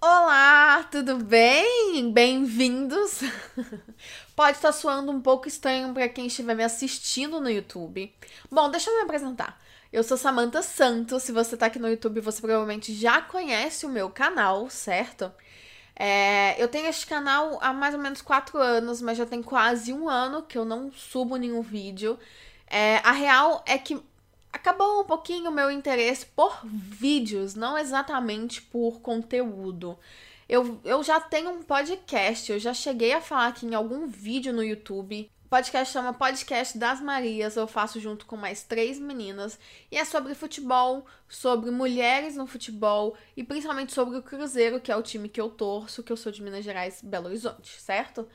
Olá, tudo bem? Bem-vindos! Pode estar soando um pouco estranho para quem estiver me assistindo no YouTube. Bom, deixa eu me apresentar. Eu sou Samantha Santos. Se você tá aqui no YouTube, você provavelmente já conhece o meu canal, certo? É, eu tenho este canal há mais ou menos quatro anos, mas já tem quase um ano que eu não subo nenhum vídeo. É, a real é que acabou um pouquinho o meu interesse por vídeos, não exatamente por conteúdo. Eu, eu já tenho um podcast, eu já cheguei a falar aqui em algum vídeo no YouTube. O podcast chama Podcast das Marias, eu faço junto com mais três meninas. E é sobre futebol, sobre mulheres no futebol e principalmente sobre o Cruzeiro, que é o time que eu torço, que eu sou de Minas Gerais, Belo Horizonte, certo?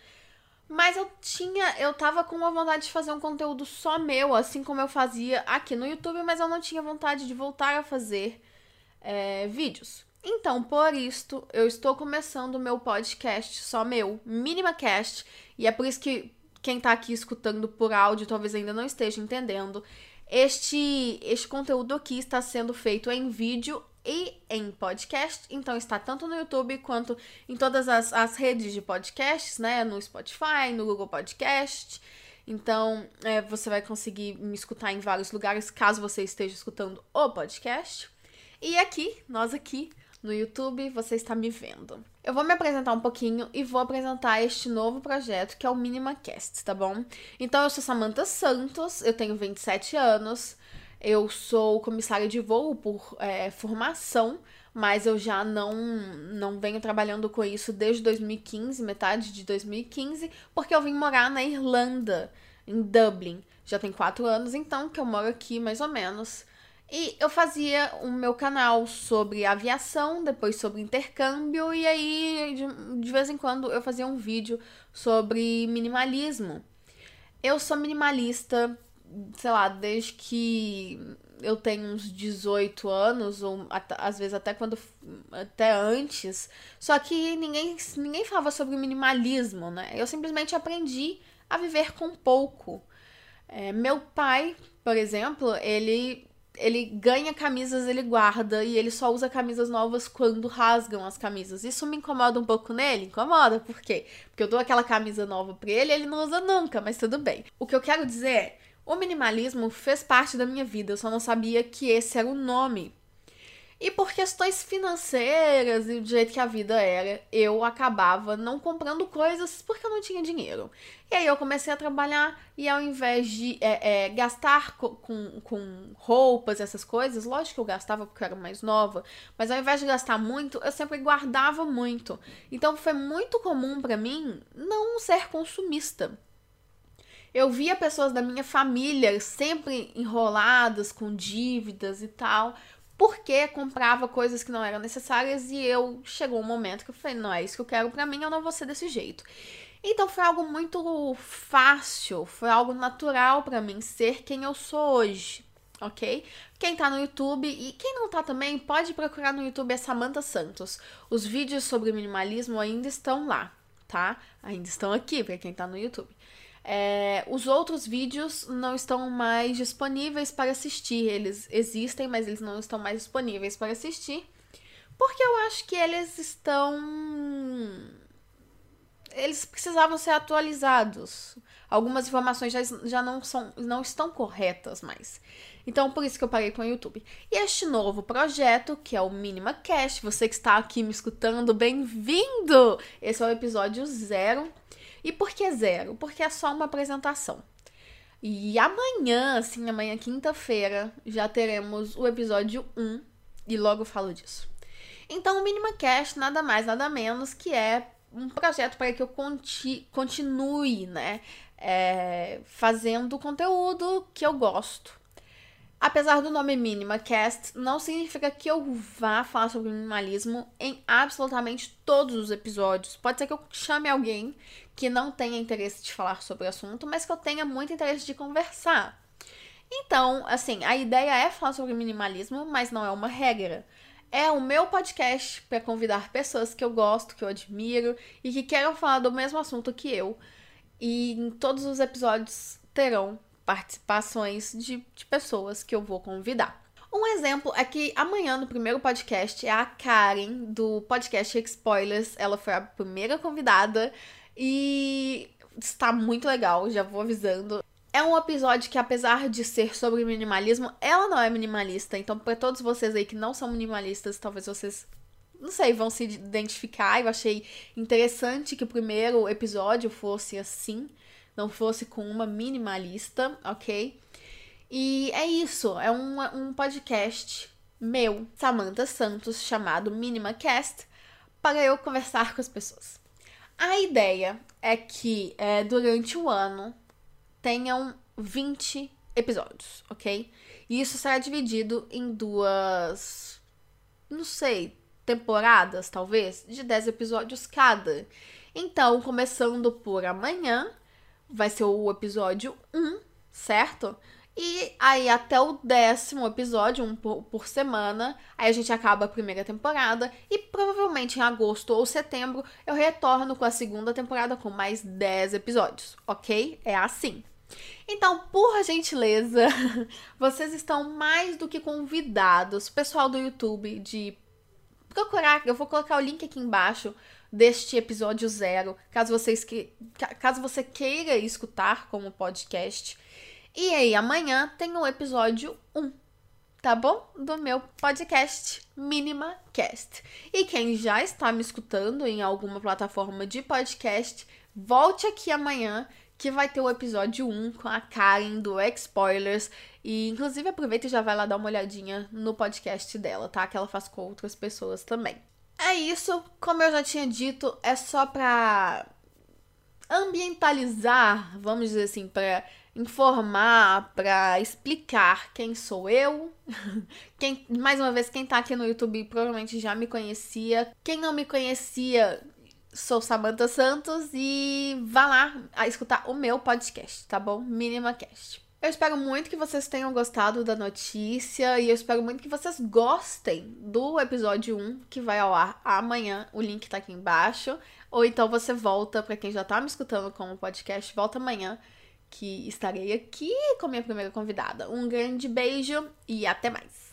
Mas eu tinha, eu tava com uma vontade de fazer um conteúdo só meu, assim como eu fazia aqui no YouTube, mas eu não tinha vontade de voltar a fazer é, vídeos. Então, por isto, eu estou começando o meu podcast só meu, MinimaCast, e é por isso que quem tá aqui escutando por áudio talvez ainda não esteja entendendo. Este, este conteúdo aqui está sendo feito em vídeo e em podcast. Então está tanto no YouTube quanto em todas as, as redes de podcasts, né? No Spotify, no Google Podcast. Então é, você vai conseguir me escutar em vários lugares caso você esteja escutando o podcast. E aqui, nós aqui no YouTube, você está me vendo. Eu vou me apresentar um pouquinho e vou apresentar este novo projeto que é o MinimaCast, tá bom? Então eu sou Samantha Santos, eu tenho 27 anos. Eu sou comissária de voo por é, formação, mas eu já não, não venho trabalhando com isso desde 2015, metade de 2015, porque eu vim morar na Irlanda, em Dublin. Já tem quatro anos, então, que eu moro aqui, mais ou menos. E eu fazia o meu canal sobre aviação, depois sobre intercâmbio, e aí de, de vez em quando eu fazia um vídeo sobre minimalismo. Eu sou minimalista sei lá, desde que eu tenho uns 18 anos, ou às vezes até quando. até antes. Só que ninguém, ninguém falava sobre minimalismo, né? Eu simplesmente aprendi a viver com pouco. É, meu pai, por exemplo, ele. Ele ganha camisas, ele guarda e ele só usa camisas novas quando rasgam as camisas. Isso me incomoda um pouco nele? Incomoda, por quê? Porque eu dou aquela camisa nova pra ele ele não usa nunca, mas tudo bem. O que eu quero dizer é, o minimalismo fez parte da minha vida, eu só não sabia que esse era o nome. E por questões financeiras e do jeito que a vida era, eu acabava não comprando coisas porque eu não tinha dinheiro. E aí eu comecei a trabalhar e ao invés de é, é, gastar com, com, com roupas, essas coisas, lógico que eu gastava porque eu era mais nova, mas ao invés de gastar muito, eu sempre guardava muito. Então foi muito comum para mim não ser consumista. Eu via pessoas da minha família sempre enroladas com dívidas e tal, porque comprava coisas que não eram necessárias e eu chegou um momento que eu falei, não é isso que eu quero para mim, eu não vou ser desse jeito. Então foi algo muito fácil, foi algo natural para mim ser quem eu sou hoje, ok? Quem tá no YouTube e quem não tá também, pode procurar no YouTube é Samantha Santos. Os vídeos sobre minimalismo ainda estão lá, tá? Ainda estão aqui para quem tá no YouTube. É, os outros vídeos não estão mais disponíveis para assistir. Eles existem, mas eles não estão mais disponíveis para assistir. Porque eu acho que eles estão. Eles precisavam ser atualizados. Algumas informações já, já não, são, não estão corretas mais. Então, por isso que eu parei com o YouTube. E este novo projeto, que é o Minima Cast, você que está aqui me escutando, bem-vindo! Esse é o episódio zero e por que zero? Porque é só uma apresentação. E amanhã, assim, amanhã, quinta-feira, já teremos o episódio 1 e logo falo disso. Então, o Minima Cast nada mais, nada menos que é um projeto para que eu conti continue, né, é, fazendo conteúdo que eu gosto, Apesar do nome Minima Cast, não significa que eu vá falar sobre minimalismo em absolutamente todos os episódios. Pode ser que eu chame alguém que não tenha interesse de falar sobre o assunto, mas que eu tenha muito interesse de conversar. Então, assim, a ideia é falar sobre minimalismo, mas não é uma regra. É o meu podcast para convidar pessoas que eu gosto, que eu admiro e que queiram falar do mesmo assunto que eu. E em todos os episódios terão participações de, de pessoas que eu vou convidar. Um exemplo é que amanhã, no primeiro podcast, é a Karen, do podcast Spoilers. Ela foi a primeira convidada e está muito legal, já vou avisando. É um episódio que, apesar de ser sobre minimalismo, ela não é minimalista. Então, para todos vocês aí que não são minimalistas, talvez vocês, não sei, vão se identificar. Eu achei interessante que o primeiro episódio fosse assim, não fosse com uma minimalista, ok? E é isso, é um, um podcast meu, Samantha Santos, chamado MinimaCast, para eu conversar com as pessoas. A ideia é que é, durante o ano tenham 20 episódios, ok? E isso será dividido em duas, não sei, temporadas, talvez, de 10 episódios cada. Então, começando por amanhã, vai ser o episódio 1, certo? E aí, até o décimo episódio, um por, por, semana, aí a gente acaba a primeira temporada. E provavelmente em agosto ou setembro eu retorno com a segunda temporada com mais 10 episódios, ok? É assim. Então, por gentileza, vocês estão mais do que convidados, pessoal do YouTube, de procurar. Eu vou colocar o link aqui embaixo deste episódio zero, caso vocês que caso você queira escutar como podcast. E aí amanhã tem o episódio 1, tá bom? Do meu podcast Minima Cast. E quem já está me escutando em alguma plataforma de podcast, volte aqui amanhã que vai ter o episódio 1 com a Karen do X-Spoilers. E inclusive aproveita e já vai lá dar uma olhadinha no podcast dela, tá? Que ela faz com outras pessoas também. É isso, como eu já tinha dito, é só pra ambientalizar, vamos dizer assim, para informar, para explicar quem sou eu. Quem, mais uma vez, quem tá aqui no YouTube provavelmente já me conhecia. Quem não me conhecia, sou Samantha Santos e vá lá escutar o meu podcast, tá bom? Mínima Cast. Eu espero muito que vocês tenham gostado da notícia e eu espero muito que vocês gostem do episódio 1 que vai ao ar amanhã. O link tá aqui embaixo. Ou então você volta, para quem já tá me escutando como podcast, volta amanhã que estarei aqui com minha primeira convidada. Um grande beijo e até mais.